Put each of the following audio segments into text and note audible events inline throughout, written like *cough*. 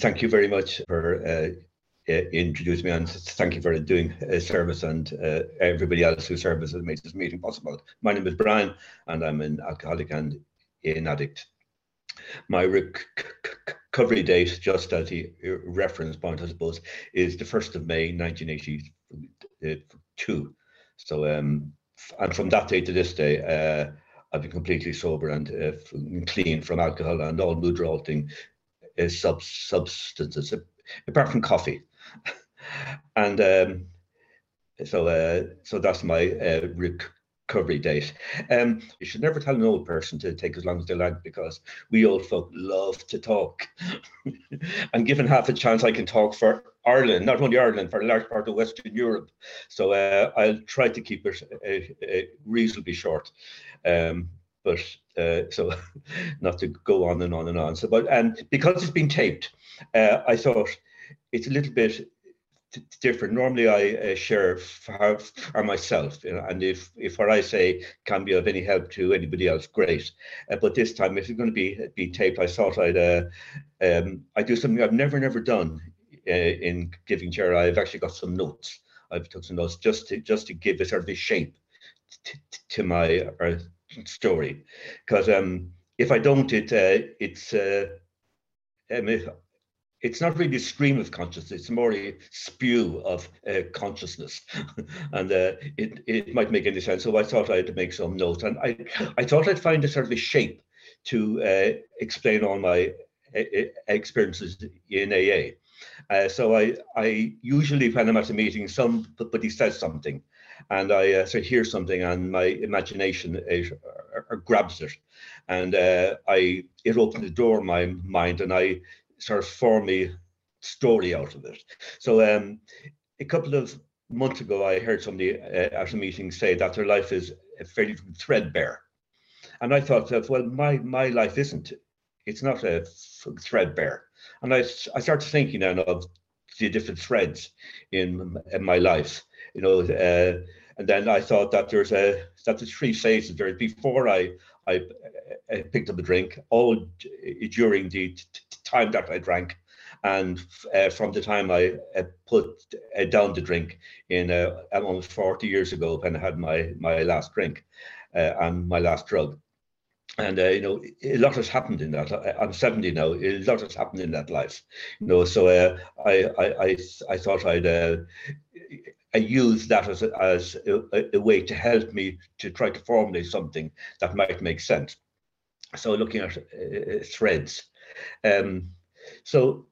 thank you very much for uh, introducing me and thank you for doing a service and uh, everybody else who serves and makes this meeting possible. My name is Brian and I'm an alcoholic and an addict. My recovery date, just as a reference point, I suppose, is the 1st of May 1982. So, um, and from that day to this day, uh, I've been completely sober and uh, clean from alcohol and all mood altering uh, sub substances, apart from coffee. *laughs* and um, so, uh, so that's my uh, recovery date. Um, you should never tell an old person to take as long as they like because we old folk love to talk. *laughs* and given half a chance, I can talk for Ireland, not only Ireland, for a large part of Western Europe. So uh, I'll try to keep it uh, uh, reasonably short. Um, but uh, so *laughs* not to go on and on and on. So, but and because it's been taped, uh, I thought it's a little bit different. Normally, I uh, share for, for, myself, you know, and if if what I say can be of any help to anybody else, great. Uh, but this time, if it's going to be be taped, I thought I'd uh, um, I do something I've never never done uh, in giving chair. I've actually got some notes. I've took some notes just to just to give a sort of a shape to, my uh, story, because um, if I don't, it uh, it's. Um, it's not really a stream of consciousness, it's more a spew of uh, consciousness. *laughs* and uh, it, it might make any sense. So I thought I had to make some notes. And I, I thought I'd find a sort of a shape to uh, explain all my uh, uh, experiences in AA. Uh, so I, I usually, when I'm at a meeting, somebody says something, and I uh, so hear something, and my imagination is, grabs it, and uh, I it opens the door in my mind, and I sort of form a story out of it. So um, a couple of months ago, I heard somebody uh, at a meeting say that their life is fairly threadbare. And I thought, well, my, my life isn't. It's not a threadbare. And I, I started thinking then of the different threads in, in my life, you know, uh, and then I thought that there's a that there's three phases. There before I I, I picked up a drink, all during the time that I drank, and uh, from the time I uh, put uh, down the drink in uh, almost 40 years ago when I had my my last drink uh, and my last drug. And uh, you know, a lot has happened in that. I'm 70 now. A lot has happened in that life. You know, so I, I I I thought I'd I use that as a, as a, a, way to help me to try to formulate something that might make sense. So looking at uh, threads. Um, so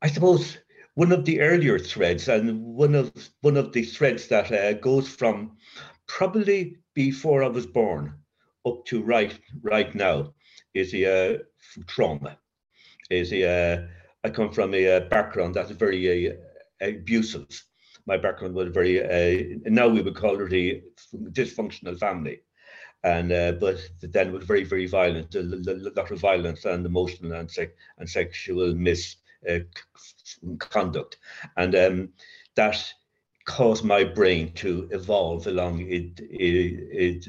I suppose one of the earlier threads and one of one of the threads that uh, goes from probably before I was born up to right right now is the uh, trauma. Is the uh, I come from a, uh, background that's very uh, abusive my background was very, uh, now we would call it a dysfunctional family. And uh, but then it was very, very violent, a lot of violence and emotional and, and sexual misconduct. Uh, and um, that caused my brain to evolve along a, a, a,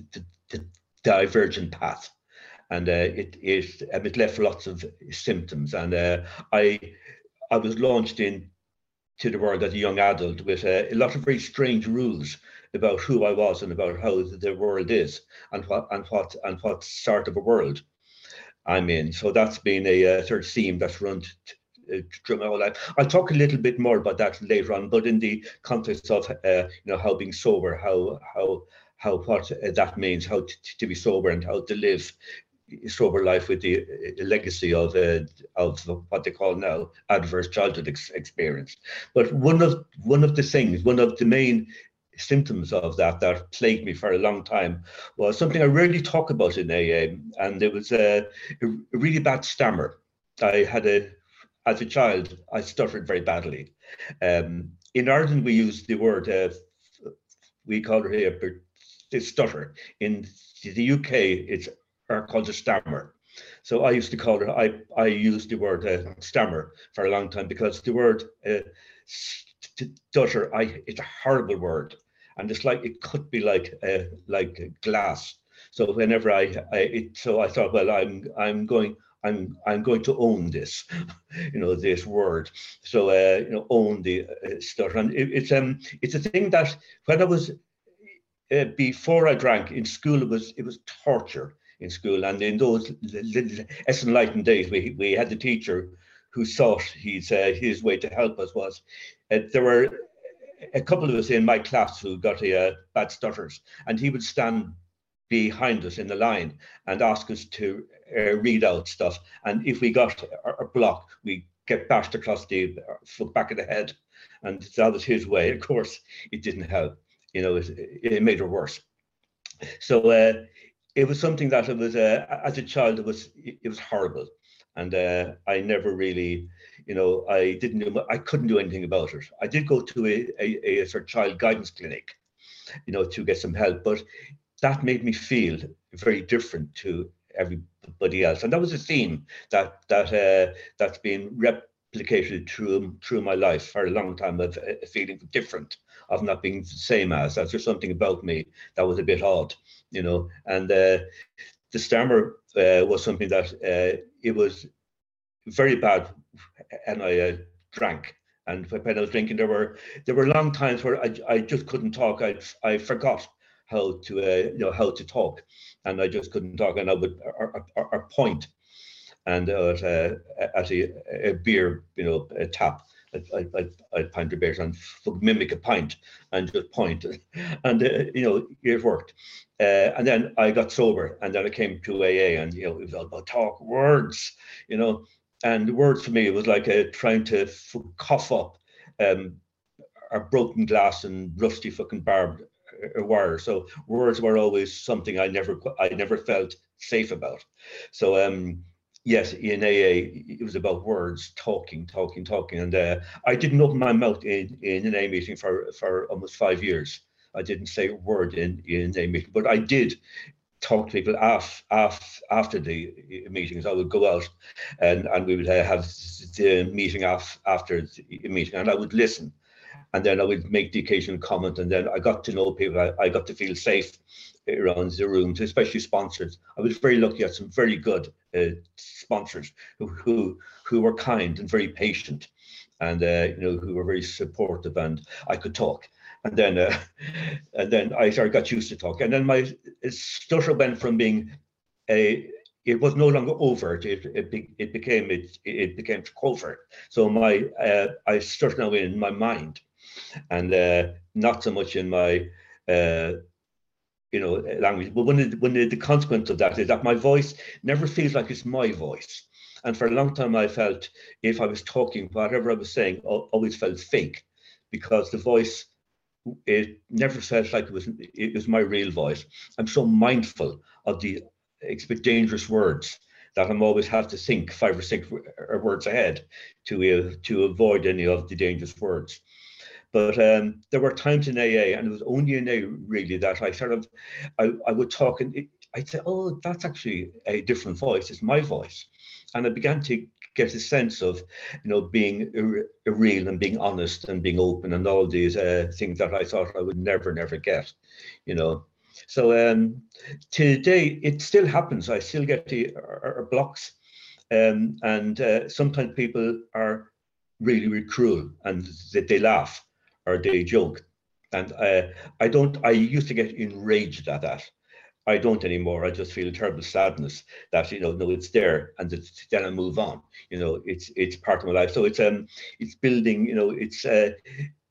divergent path and uh, it it um, it left lots of symptoms. And uh, I I was launched in to the world as a young adult with a, a, lot of very strange rules about who I was and about how the world is and what and what and what sort of a world I'm in. So that's been a, a of theme that's run uh, through my whole life. I'll talk a little bit more about that later on, but in the context of uh, you know how being sober, how how how what uh, that means, how to be sober and how to live sober life with the uh, legacy of uh, of what they call now adverse childhood ex- experience. But one of one of the things, one of the main symptoms of that that plagued me for a long time was something I rarely talk about in AA, and it was a, a really bad stammer. I had a as a child, I stuttered very badly. Um, in Ireland, we use the word uh, we call it a stutter. In the UK, it's are called a stammer. So I used to call it, I, I used the word uh, stammer for a long time because the word uh, stutter, I, it's a horrible word. And it's like, it could be like, uh, like glass. So whenever I, I it, so I thought, well, I'm, I'm going, I'm I'm going to own this, *laughs* you know, this word. So uh, you know, own the uh, stutter, and it, it's um it's a thing that when I was uh, before I drank in school, it was it was torture in school, and in those enlightened days, we we had the teacher who thought his uh, his way to help us was uh, there were a couple of us in my class who got uh, bad stutters, and he would stand behind us in the line and ask us to uh, read out stuff. And if we got a, a block, we get bashed across the uh, back of the head. And that was his way. Of course, it didn't help. You know, it, it made it worse. So uh, it was something that it was, uh, as a child, it was it was horrible. And uh, I never really, you know, I didn't do, I couldn't do anything about it. I did go to a, a, a sort of child guidance clinic, you know, to get some help, but that made me feel very different to everybody else. And that was a theme that that uh, that's been replicated through through my life for a long time of uh, feeling different, of not being the same as. That's just something about me that was a bit odd, you know. And uh, the stammer uh, was something that uh, it was very bad, and I uh, drank. And when I was drinking, there were there were long times where I, I just couldn't talk. I I forgot how to uh, you know how to talk, and I just couldn't talk, and I would or, or, or point, and uh, at, a, at a, a, beer you know a tap. I'd, I'd, I'd pint a beer and mimic a pint and just point, *laughs* and uh, you know it worked. Uh, and then I got sober, and then I came to AA, and you know it was all about talk words, you know, and words for me was like uh, trying to cough up um, a broken glass and rusty fucking barbed wire. So words were always something I never I never felt safe about. So um, yes, in AA it was about words, talking, talking, talking, and uh, I didn't open my mouth in in an AA meeting for for almost five years. I didn't say a word in in a meeting, but I did talk to people af, af, after the meetings. I would go out and, and we would have the meeting af, after the meeting and I would listen and then I would make the occasional comment, and then I got to know people. I, I got to feel safe around the rooms, especially sponsors. I was very lucky. I had some very good uh, sponsors who, who who were kind and very patient, and uh, you know who were very supportive, and I could talk. And then uh, *laughs* and then I started got used to talk, and then my stutter went from being a it was no longer overt. It it, it became it it became covert. So my uh, I stutter now in my mind and uh, not so much in my uh, you know language. But when the, when the, the consequence of that is that my voice never feels like it's my voice. And for a long time, I felt if I was talking, whatever I was saying, always felt fake, because the voice it never felt like it was it was my real voice. I'm so mindful of the dangerous words that I'm always have to think five or six words ahead to uh, to avoid any of the dangerous words. But um, there were times in AA, and it was only in AA really that I sort of, I, I would talk and I'd say, oh, that's actually a different voice. It's my voice. And I began to get a sense of, you know, being real and being honest and being open and all these uh, things that I thought I would never, never get, you know. So um, today it still happens. I still get the uh, blocks, um, and uh, sometimes people are really, really cruel and they, they laugh or they joke. And uh, I don't, I used to get enraged at that. I don't anymore. I just feel a terrible sadness that, you know, no, it's there and it's, then I move on. You know, it's it's part of my life. So it's um it's building, you know, it's uh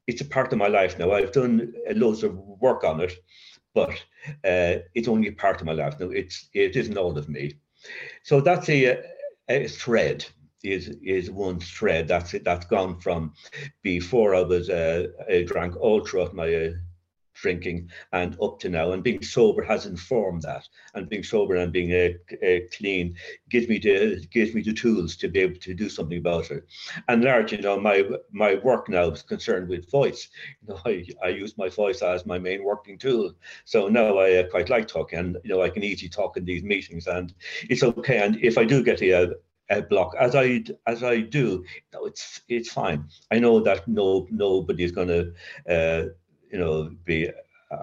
it's a part of my life now. I've done loads of work on it, but uh, it's only a part of my life now. It's it isn't all of me. So that's a, a thread is is one thread that's that's gone from before I was uh, I drank all throughout my uh, drinking and up to now. And being sober has informed that. And being sober and being uh, uh, clean gives me the gives me the tools to be able to do something about it. And large you know my my work now is concerned with voice. You know *laughs* I, I use my voice as my main working tool. So now I uh, quite like talking. And you know I can easily talk in these meetings. And it's okay. And if I do get a, block as I as I do. No, it's it's fine. I know that no nobody is going to uh, you know be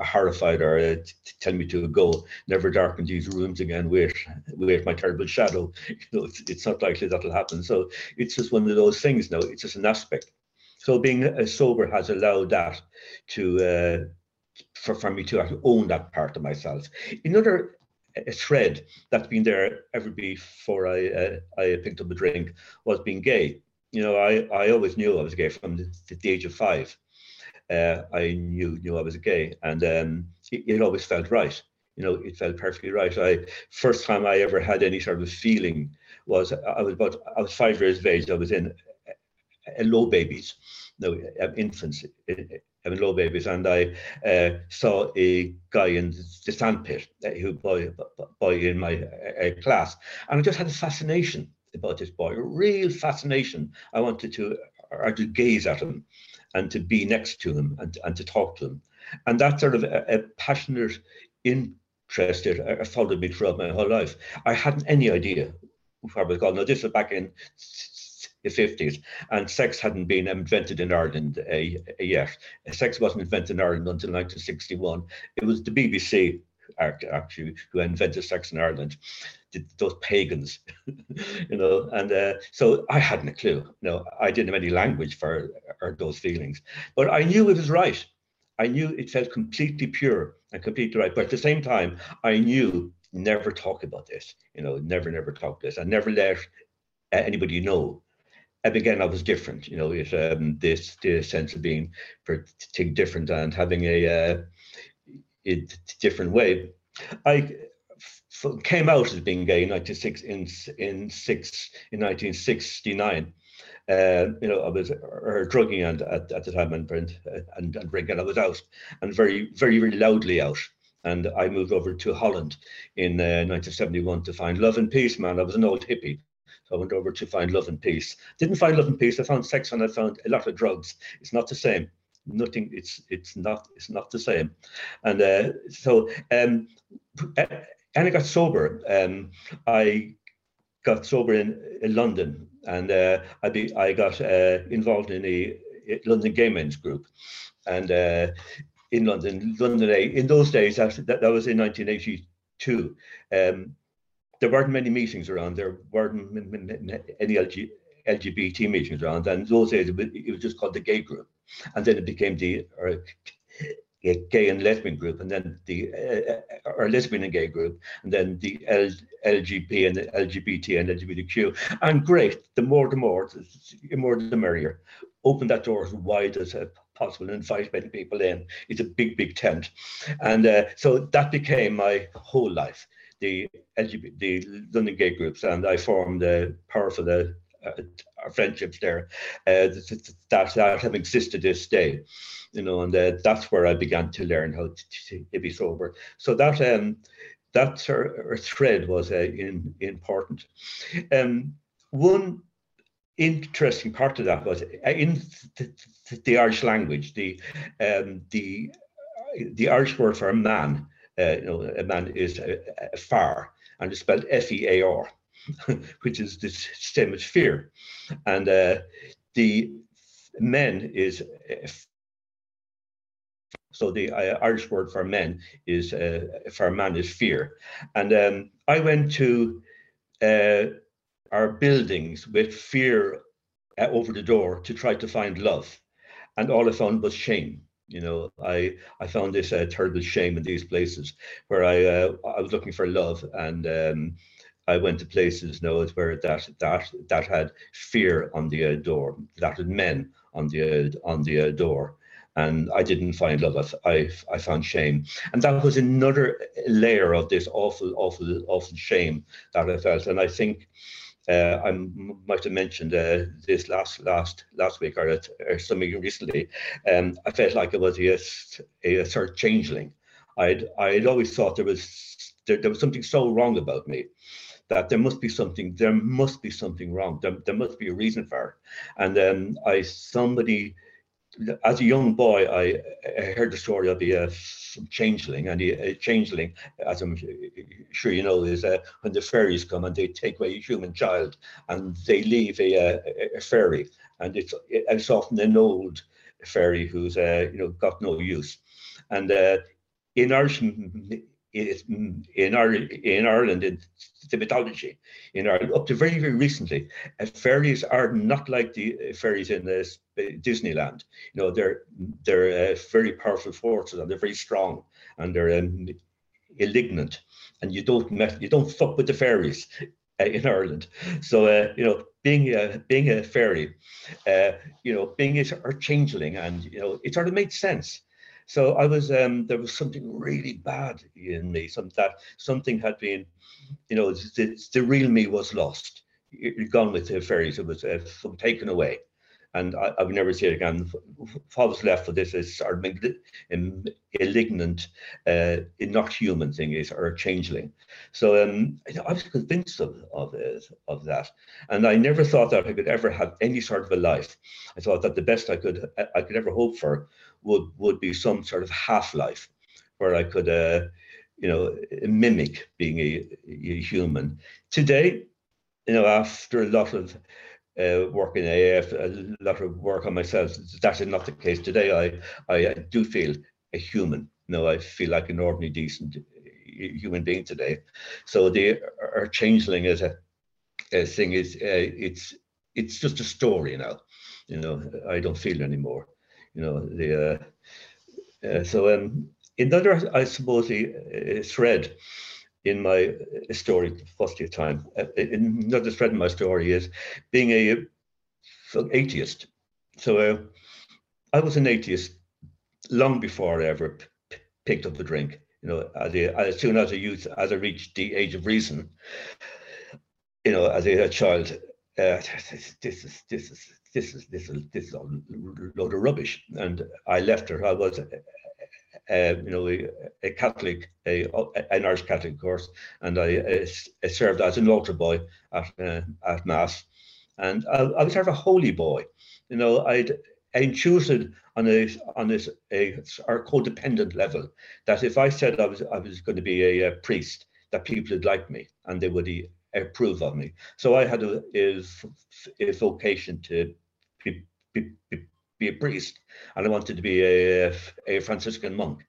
horrified or uh, tell me to go, never darken these rooms again with, with my terrible shadow. *laughs* You know, it's, it's not likely that'll happen. So it's just one of those things now. It's just an aspect. So being uh, sober has allowed that to uh, for, for me to own that part of myself. Another a thread that's been there ever before I uh, I picked up a drink was being gay. You know, I, I always knew I was gay from the, the age of five. Uh, I knew knew I was gay, and um, it, it, always felt right. You know, it felt perfectly right. I first time I ever had any sort of feeling was I was about I was five years of age. I was in a low babies, no infants, having low babies, and I uh, saw a guy in the sandpit uh, who boy boy in my uh, class, and I just had a fascination about this boy, a real fascination. I wanted to or to gaze at him, and to be next to him, and and to talk to him, and that sort of a, a passionate interest it followed me throughout my whole life. I hadn't any idea where I was going. Now this was back in the 50s, and sex hadn't been invented in Ireland uh, yet. Sex wasn't invented in Ireland until 1961. It was the BBC actually who invented sex in Ireland, those pagans, *laughs* you know. And uh, so I hadn't a clue. No, I didn't have any language for those feelings, but I knew it was right. I knew it felt completely pure and completely right. But at the same time, I knew never talk about this. You know, never, never talk this. I never let anybody know and again, I was different. You know, it um, this this sense of being different and having a, uh, different way. I came out as being gay in 96 in in six in 1969. Uh, you know, I was uh, drugging and at, at the time and, and and drinking. I was out and very very very loudly out. And I moved over to Holland in uh, 1971 to find love and peace. Man, I was an old hippie so I went over to find love and peace. Didn't find love and peace. I found sex and I found a lot of drugs. It's not the same. Nothing. It's it's not. It's not the same. And uh, so um, and I got sober. Um, I got sober in, in London, and uh, I be I got uh, involved in a London Gay Men's group, and uh, in London, London A. In those days, that, that was in 1982. Um, there weren't many meetings around. There weren't any LG, LGBT meetings around. And those days, it was just called the gay group. And then it became the or, gay and lesbian group, and then the uh, or lesbian and gay group, and then the L, LGB and the LGBT and LGBTQ. And great, the more the more, the more the merrier. Open that door as wide as possible and invite many people in. It's a big, big tent. And uh, so that became my whole life the LGBT, the London gay groups, and I formed a powerful uh, uh, friendships there uh, that, that have existed this day, you know, and uh, that's where I began to learn how to, to be sober. So that um, that thread was uh, in, important. Um, one interesting part of that was uh, in the, the Irish language, the um, the the Irish word for man uh, you know, a man is a, a far, and it's spelled F-E-A-R, *laughs* which is the same as fear. And uh, the men is so the uh, Irish word for men is uh, for man is fear. And um, I went to uh, our buildings with fear uh, over the door to try to find love, and all I found was shame. You know, I I found this uh, terrible shame in these places where I uh, I was looking for love, and um, I went to places know, where that that that had fear on the uh, door, that had men on the uh, on the uh, door, and I didn't find love. I I found shame, and that was another layer of this awful awful awful shame that I felt, and I think uh, I might have mentioned uh, this last last last week or, or something recently. Um, I felt like it was a, a, sort of changeling. I'd I'd always thought there was there, there was something so wrong about me that there must be something there must be something wrong. There, there must be a reason for it. And then um, I somebody as a young boy, I, I heard the story of the uh, changeling, and the uh, changeling, as I'm sure you know, is uh, when the fairies come and they take away a human child and they leave a, uh, a, fairy, and it's it's often an old fairy who's uh, you know got no use, and uh, in Irish in, in, Ireland, in Ireland, in the mythology in Ireland, up to very, very recently, uh, fairies are not like the uh, fairies in uh, Disneyland. You know, they're they're uh, very powerful forces and they're very strong and they're um, malignant. And you don't met, you don't fuck with the fairies uh, in Ireland. So uh, you know, being a being a fairy, you know, being a, a changeling, and you know, it sort of made sense so I was um, there was something really bad in me. Some that something had been, you know, the, the real me was lost. It, gone with the fairies. It was uh, taken away and I, I would never see it again. What was left for this is sort of malignant, uh, not human thing is or changeling. So um, I was convinced of of, it, of that, and I never thought that I could ever have any sort of a life. I thought that the best I could I could ever hope for would would be some sort of half life, where I could. Uh, you know, mimic being a, a human. Today, you know, after a lot of uh, work in AF, a lot of work on myself. That is not the case today. I, I do feel a human. No, I feel like an ordinary, decent human being today. So the our changeling as a, a thing is uh, it's it's just a story now. You know, I don't feel anymore. You know the uh, uh, so um another I suppose the uh, thread in my story, first year time. Uh, another thread in my story is being a atheist. So uh, I was an atheist long before I ever p- picked up a drink. You know, as, a, as soon as a youth, as I reached the age of reason, you know, as a, a child, uh, this, this is this is this is this is this is a load of rubbish, and I left her. I was uh, you know, a, a Catholic, a, an Irish Catholic course, and I, I served as an altar boy at uh, at mass, and I, I, was sort of a holy boy. You know, I'd I intuited on a on this a our codependent level that if I said I was I was going to be a, a priest, that people would like me and they would approve of me. So I had a, a, a vocation to be, be, be be a priest and I wanted to be a, a Franciscan monk.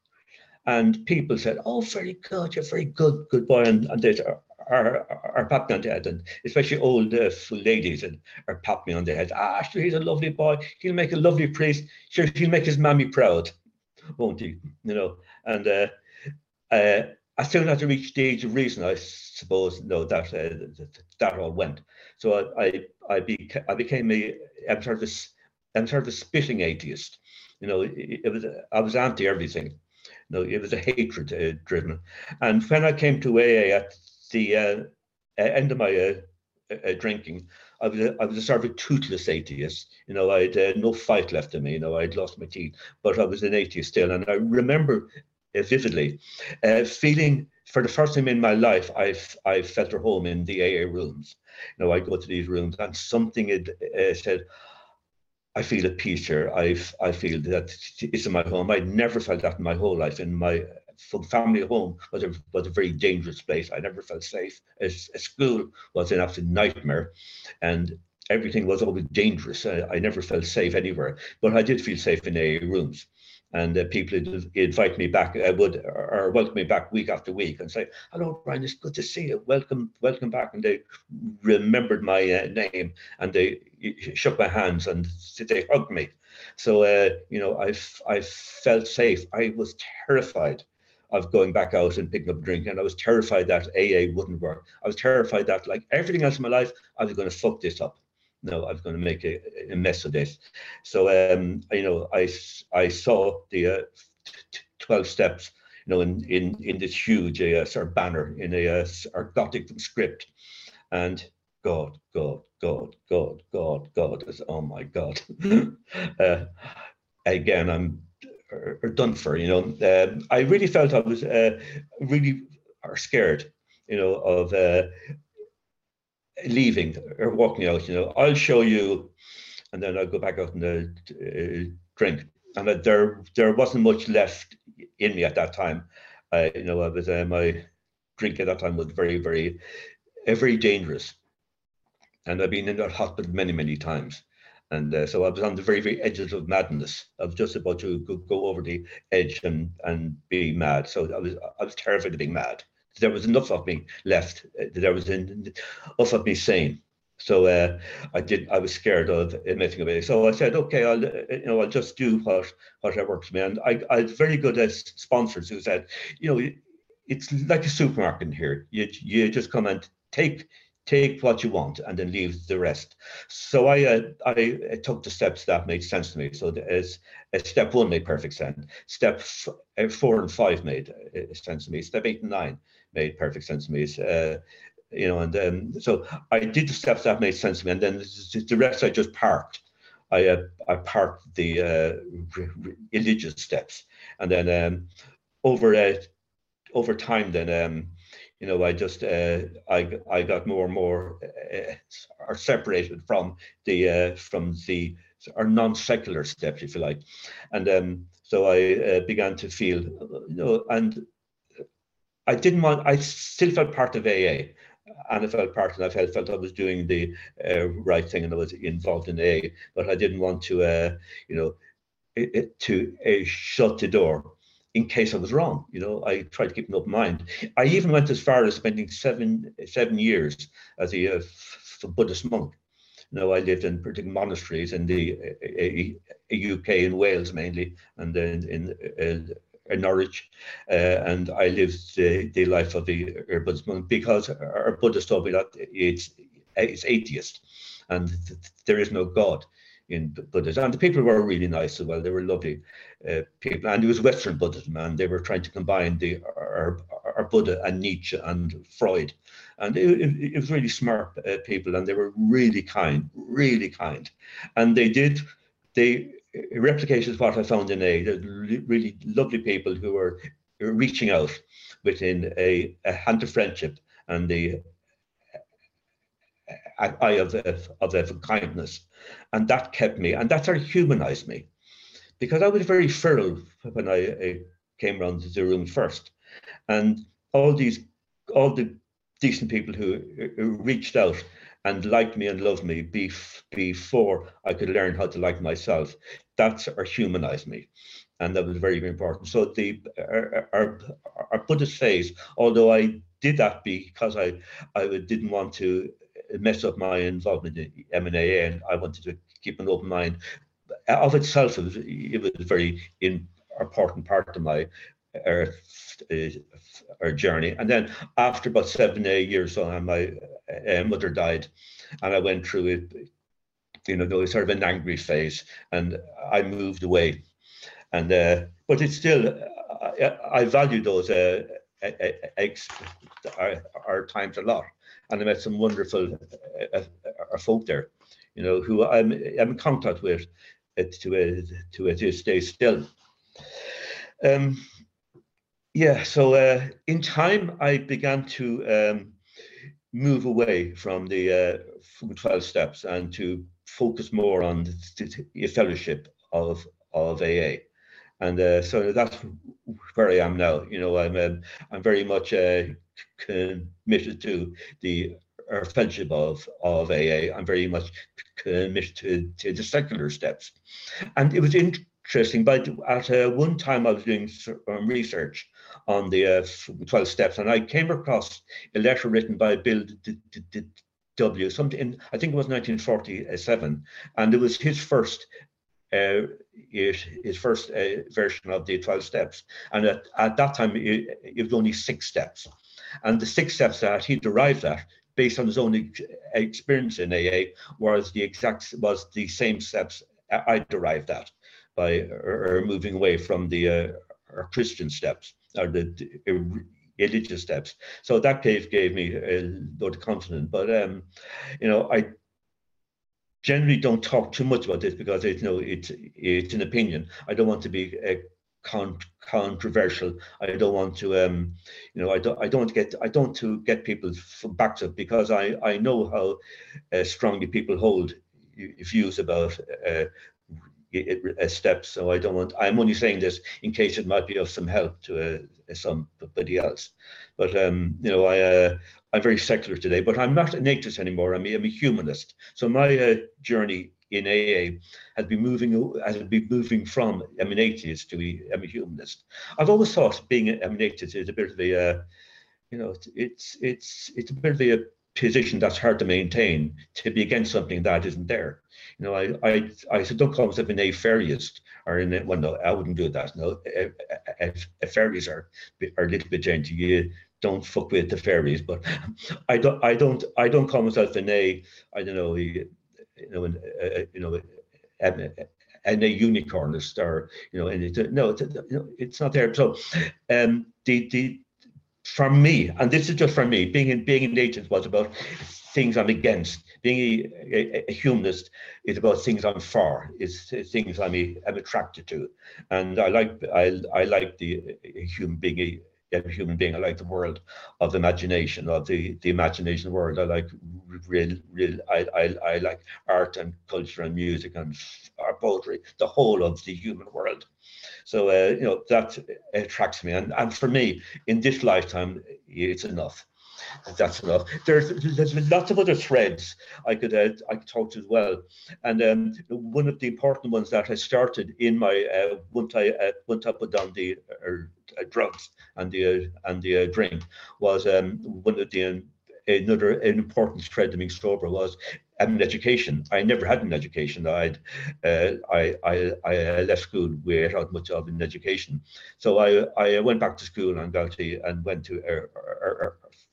And people said, Oh, very good, you're very good, good boy. And, and they are, are, are pat me on the head, and especially old uh, ladies and are pat me on the head. Ah, sure, he's a lovely boy. He'll make a lovely priest. Sure, he'll make his mammy proud, won't he? You know, and uh, uh, as soon as I reached the age of reason, I suppose, no, that uh, that, all went. So I I, I, beca- I became a, I'm sort of a I'm sort of a spitting atheist. You know, it, it was I was anti everything. You know, it was a hatred uh, driven. And when I came to AA at the uh, end of my uh, uh, drinking, I was a, I was a sort of a toothless atheist. You know, I had uh, no fight left in me. You know, I'd lost my teeth, but I was an atheist still. And I remember uh, vividly feeling for the first time in my life, I've I felt at home in the AA rooms. You know, I go to these rooms and something had said, I feel at peace here. I've I feel that it's in my home. I'd never felt that in my whole life. In my family home was a was a very dangerous place. I never felt safe. As, school was an absolute nightmare, and everything was always dangerous. I, I never felt safe anywhere. But I did feel safe in AA rooms and uh, people invite me back, I uh, would or welcome me back week after week and say, "Hello, Brian, it's good to see you. Welcome, welcome back." And they remembered my uh, name and they shook my hands and they hugged me. So uh, you know, I I felt safe. I was terrified of going back out and picking up a drink, and I was terrified that AA wouldn't work. I was terrified that, like everything else in my life, I was going to fuck this up no, I was going to make a, a mess of this. So, um, you know, I, I saw the uh, t- 12 steps, you know, in, in, in this huge uh, sort of banner in a uh, Gothic script. And God, God, God, God, God, God, oh my God. *laughs* uh, again, I'm uh, done for, you know. Um, I really felt I was uh, really scared, you know, of uh, leaving or walking out, you know, I'll show you, and then I'll go back out and uh, drink. And uh, there, there wasn't much left in me at that time. I, you know, I was uh, my drink at that time was very, very, uh, very dangerous. And I've been in that hospital many, many times. and uh, so I was on the very, very edges of madness. I was just about to go, go over the edge and and be mad. So I was I was terrified of being mad. There was enough of me left. Uh, there was enough of me sane. So uh, I did. I was scared of admitting it. So I said, okay, I'll you know I'll just do what whatever works for me. And I I very good as sponsors who said, you know, it's like a supermarket here. You you just come and take take what you want and then leave the rest. So I uh, I, took the steps that made sense to me. So as uh, step one made perfect sense. Step uh, four and five made uh, sense to me. Step eight and nine made perfect sense to me. Uh, you know, and um, so I did the steps that made sense to me, and then the rest I just parked. I uh, I parked the uh, religious steps, and then um, over uh, over time, then um, you know, I just uh, I I got more and more uh, are separated from the uh, from the or non-secular steps, if you like, and um, so I uh, began to feel, you know, and I didn't want. I still felt part of AA, and I felt part, and I felt felt I was doing the uh, right thing, and I was involved in AA, but I didn't want to, uh, you know, it, it, to shut the door in case I was wrong. You know, I tried to keep an open mind. I even went as far as spending seven seven years as a, uh, Buddhist monk. You know, I lived in particular monasteries in the uh, UK and Wales mainly, and then in, in Norwich, uh, and I lived the, the life of the Buddhist because our Buddhist told me that it's it's atheist, and there is no God in Buddhism. And the people were really nice as well. They were lovely uh, people. And it was Western Buddhism, and they were trying to combine the our, our Buddha and Nietzsche and Freud. And it, it, it was really smart uh, people, and they were really kind, really kind. And they did, they replicated what I found in A. Really lovely people who were reaching out within a, a hand of friendship and the eye of, of, of kindness. And that kept me, and that sort of humanized me. Because I was very feral when I, I came around to the room first. And all these, all the decent people who reached out and liked me and loved me bef- before I could learn how to like myself. That's or humanize me. And that was very, very important. So the our, our, our Buddhist phase, although I did that because I, I didn't want to mess up my involvement in M&AA and I wanted to keep an open mind. Of itself, it was, it was a very important part of my uh, uh, journey. And then after about seven, eight years, so my uh, mother died, and I went through it. You know, there was sort of an angry phase, and I moved away. And uh, but it's still, I, I value those uh, ex, our, our times a lot and I met some wonderful uh, uh, uh, folk there, you know, who I'm, I'm in contact with uh, to a, to a, to stay still. Um, yeah, so uh, in time I began to um, move away from the uh, from 12 steps and to focus more on the, the fellowship of of AA and uh, so that's where I am now. You know, I'm um, I'm very much uh, committed to the fellowship of of AA. I'm very much committed to, to the secular steps, and it was interesting. But at uh, one time, I was doing um, research on the uh, 12 steps, and I came across a letter written by Bill W. Something in, I think it was 1947, and it was his first uh, his, first uh, version of the 12 steps. And at, at that time, it, it, was only six steps. And the six steps that he derived at, based on his own experience in AA, was the exact was the same steps I derived at by moving away from the uh, Christian steps or the, the religious steps. So that gave gave me a lot of confidence. But um, you know, I generally don't talk too much about this because it's you know it's it's an opinion. I don't want to be uh, con- controversial. I don't want to um you know I don't I don't get I don't to get people's backs up because I I know how uh, strongly people hold views about uh, uh, steps. So I don't want. I'm only saying this in case it might be of some help to uh, somebody else. But um, you know, I uh, I'm very secular today, but I'm not an atheist anymore. I'm a, I'm a humanist. So my uh, journey in AA has been moving has been moving from I'm an atheist to I'm a humanist. I've always thought being I'm an atheist is a bit of a uh, you know it's it's it's a bit of a position that's hard to maintain to be against something that isn't there. You know, I I I said don't call myself an aphariist or in it. Well, no, I wouldn't do that. No, a fairies are are a little bit gentle. You don't fuck with the fairies, but *laughs* I don't I don't I don't call myself an a I don't know you know an, uh, you know. and a unicornist or you know and no it's, you know, it's not there so um the the for me, and this is just for me, being in being an atheist was about things I'm against. Being a, a, a, humanist is about things I'm for, is things I'm, I'm attracted to, and I like I I like the human being a human being. I like the world of the imagination, of the the imagination world. I like real real. I I, I like art and culture and music and poetry, the whole of the human world. So uh, you know that attracts me, and and for me in this lifetime, it's enough. That's enough. There's there's lots of other threads I could uh, I could talk to as well, and um, one of the important ones that I started in my uh, once I uh, once I put down the uh, drugs and the uh, and the uh, drink was um, one of the um, another an important thread to being sober was an education. I never had an education. I'd, uh, I, I, I left school without much of an education. So I, I went back to school and got to, and went to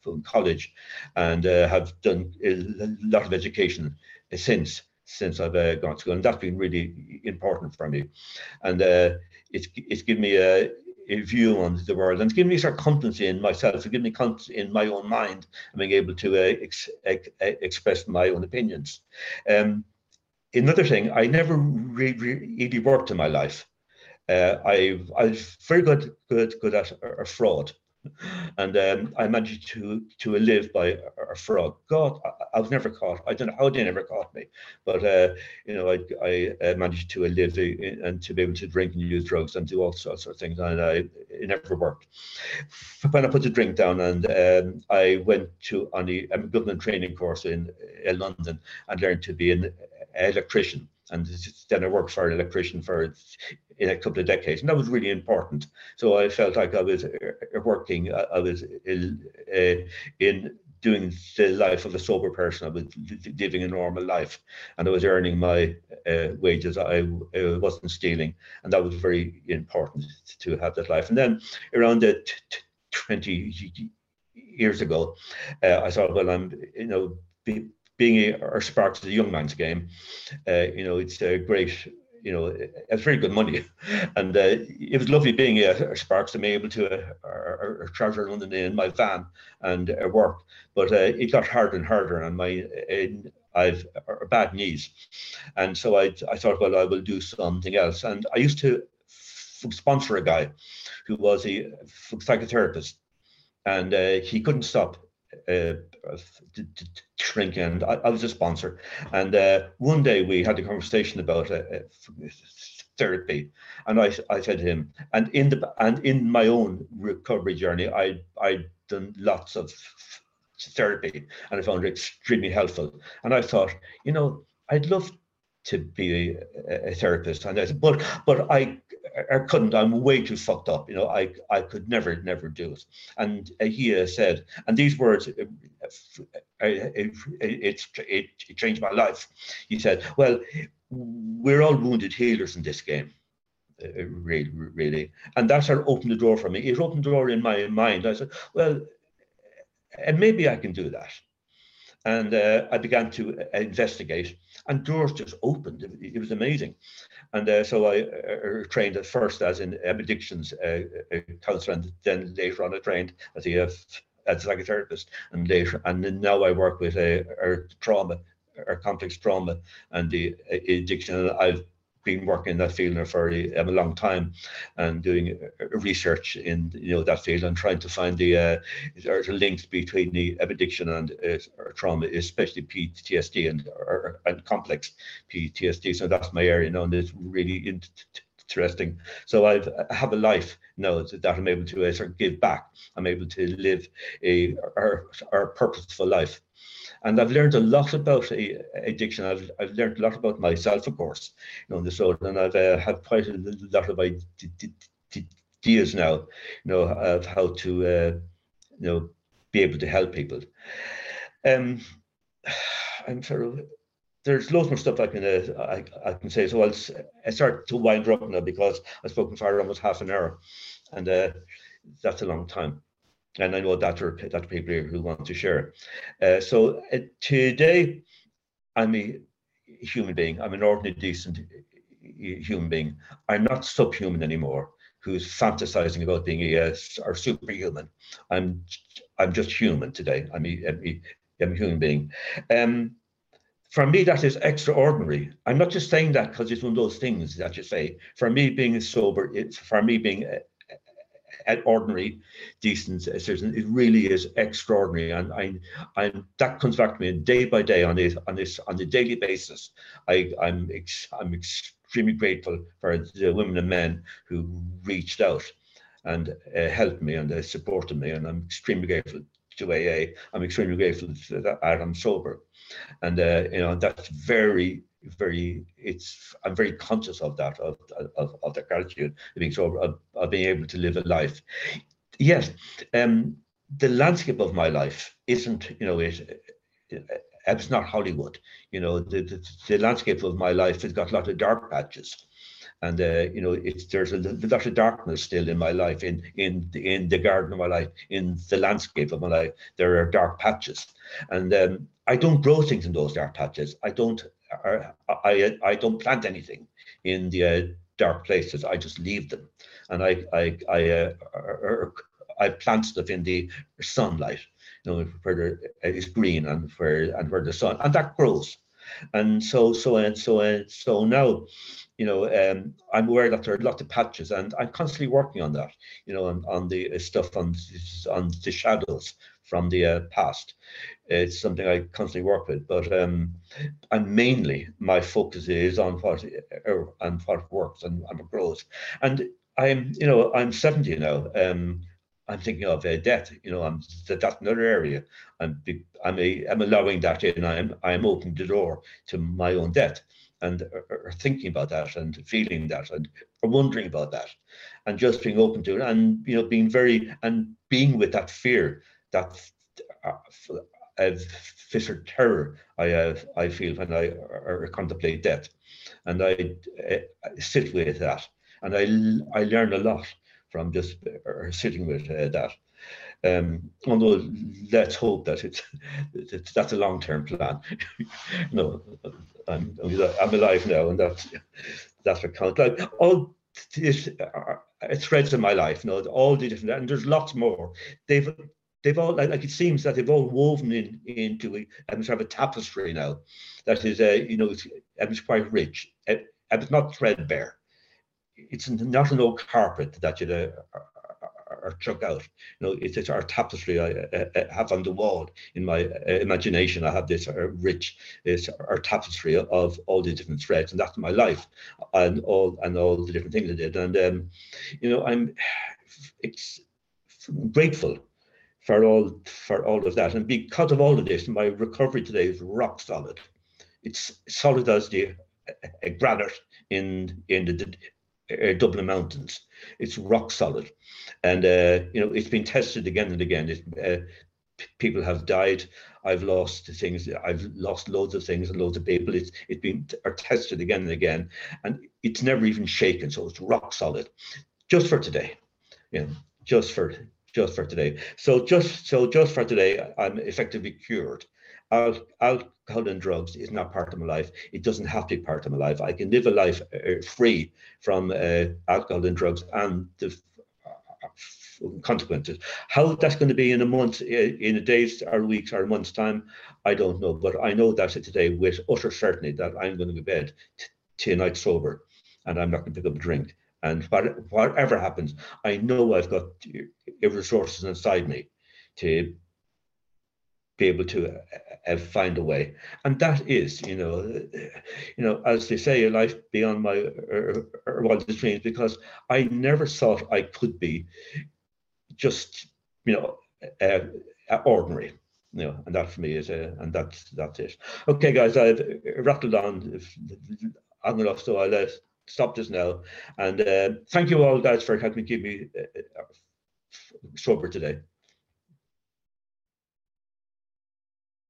uh, college and uh, have done a lot of education since since I've uh, gone to school, and that's been really important for me. And uh, it's it's given me a a view on the world and it's given me of confidence in myself and give me confidence in my own mind and being able to uh, ex ex express my own opinions. Um, another thing, I never really, really worked in my life. Uh, I, I was very good, good, good at a fraud and um, I managed to to live by a, frog. God, I, I, was never caught. I don't know how they never caught me, but uh, you know, I, I managed to live and to be able to drink and use drugs and do all sorts of things, and I, it never worked. When I put the drink down, and um, I went to on the government training course in, in London and learned to be an electrician and then I worked for an electrician for in a couple of decades, and that was really important. So I felt like I was uh, working, uh, I was uh, in doing the life of a sober person. I was living a normal life, and I was earning my wages. I, wasn't stealing, and that was very important to have that life. And then around the 20 years ago, I thought, well, I'm, you know, being a, Sparks is a young man's game. Uh, you know, it's a great you know, it's very good money. *laughs* And uh, it was lovely being a, Sparks to be able to uh, or, or London in my van and uh, work. But uh, it got harder and harder, and my uh, I've uh, bad knees, and so I I thought, well, I will do something else. And I used to sponsor a guy who was a psychotherapist, and uh, he couldn't stop uh, and I, I, was a sponsor. And uh, one day we had a conversation about uh, uh, therapy. And I, I said to him and in the and in my own recovery journey I I'd done lots of therapy and I found it extremely helpful. And I thought you know I'd love to be a, a therapist. And I said but but I I couldn't. I'm way too fucked up. You know, I I could never never do it. And uh, he uh, said, and these words, uh, it, it, it, it changed my life. He said, well, we're all wounded healers in this game. Uh, really, really, and that sort of opened the door for me. It opened the door in my mind. I said, well, and maybe I can do that. And uh, I began to investigate, and doors just opened. It, it was amazing. And uh, so I uh, trained at first as an addictions uh, uh, counselor, and then later on I trained as a, as a psychotherapist, and later, and now I work with uh, our trauma, or complex trauma, and the addiction. And I've been working in that field for a, a long time and doing research in you know that field and trying to find the uh, links between the addiction and uh, trauma, especially PTSD and or, and complex PTSD. So that's my area, know, and it's really in, interesting. So I've I have a life now that, I'm able to uh, sort of give back. I'm able to live a our, our purposeful life. And I've learned a lot about addiction. I've, I've learned a lot about myself, of course, you know, on this road, and I've uh, had quite a lot of ideas now, you know, of how to, uh, you know, be able to help people. Um, I'm sort of there's loads more stuff I can uh, I, I can say. So I'll I start to wind up now because I've spoken for almost half an hour, and uh, that's a long time. And I know there, that are people who want to share. Uh, so uh, today, I'm a human being. I'm an ordinary, decent human being. I'm not subhuman anymore. Who's fantasizing about being a, a or superhuman? I'm I'm just human today. I'm a, I'm a, I'm a human being. Um, for me, that is extraordinary. I'm not just saying that because it's one of those things that you say. For me, being sober, it's for me being ordinary, decent citizen, it really is extraordinary. And I, I, that comes back to me day by day on this, on this, on a daily basis. I, I'm, ex, I'm extremely grateful for the women and men who reached out and uh, helped me and uh, supported me, and I'm extremely grateful to AA. I'm extremely grateful that I'm sober and uh, you know that's very very it's i'm very conscious of that of of, of the gratitude. Of being sober of, of being able to live a life. Yes um the landscape of my life isn't you know it it's not hollywood. You know the, the, the landscape of my life has got a lot of dark patches and uh, you know it's there's a, lot of darkness still in my life in in in the garden of my life in the landscape of my life there are dark patches and um, I don't grow things in those dark patches. I don't. I I, I don't plant anything in the uh, dark places. I just leave them, and I I I uh, I plant stuff in the sunlight, you know, where it's green and where and where the sun and that grows, and so so and so and so now, you know, um, I'm aware that there are lots of patches, and I'm constantly working on that, you know, on, on the stuff on on the shadows from the uh, past. It's something I constantly work with, but um, and mainly my focus is on what and what works and, and what grows. And I'm, you know, I'm 70 now. Um, I'm thinking of uh, death. You know, I'm that, that's another area. I'm I'm a, I'm allowing that in. I'm I'm opening the door to my own death, and or, thinking about that, and feeling that, and wondering about that, and just being open to it, and you know, being very and being with that fear that uh, physical terror I have, I feel when I contemplate death, and I, I sit with that, and I I learn a lot from just uh, sitting with uh, that. Um, although let's hope that it's, it's that's a long-term plan. *laughs* no, I'm I'm alive now, and that's that's what counts. Like all this uh, threads in my life, you know, all the different, and there's lots more. They've they've all like, like, it seems that they've all woven in into a, sort of a tapestry now that is uh, you know it's, it's quite rich and it's not threadbare it's not an old carpet that you uh, are chuck out you know it's, it's our tapestry I, I, have on the wall in my uh, imagination I have this uh, rich it's our tapestry of all the different threads and that's my life and all and all the different things I did and um, you know I'm it's grateful for all for all of that. And because of all of this, my recovery today is rock solid. It's solid as the uh, granite in in the uh, Dublin Mountains. It's rock solid, and uh, you know it's been tested again and again. It, uh, people have died. I've lost things. I've lost loads of things and loads of people. It's it's been are tested again and again, and it's never even shaken. So it's rock solid, just for today. You know, just for just for today. So just so just for today, I'm effectively cured. Al- alcohol and drugs is not part of my life. It doesn't have to be part of my life. I can live a life uh, free from uh, alcohol and drugs and the uh, consequences. How that's going to be in a month, uh, in a days or weeks or month's time, I don't know. But I know that today with utter certainty that I'm going to to bed t- tonight sober, and I'm not going to pick up a drink. And what, whatever happens, I know I've got resources inside me to be able to uh, uh, find a way, and that is, you know, you know, as they say, a life beyond my uh, wildest dreams. Because I never thought I could be just, you know, uh, ordinary you know, and that for me is a, and that's that's it. Okay, guys, I've rattled on long enough, so I'll uh, stop this now. And uh, thank you all, guys, for helping keep me uh, sober today.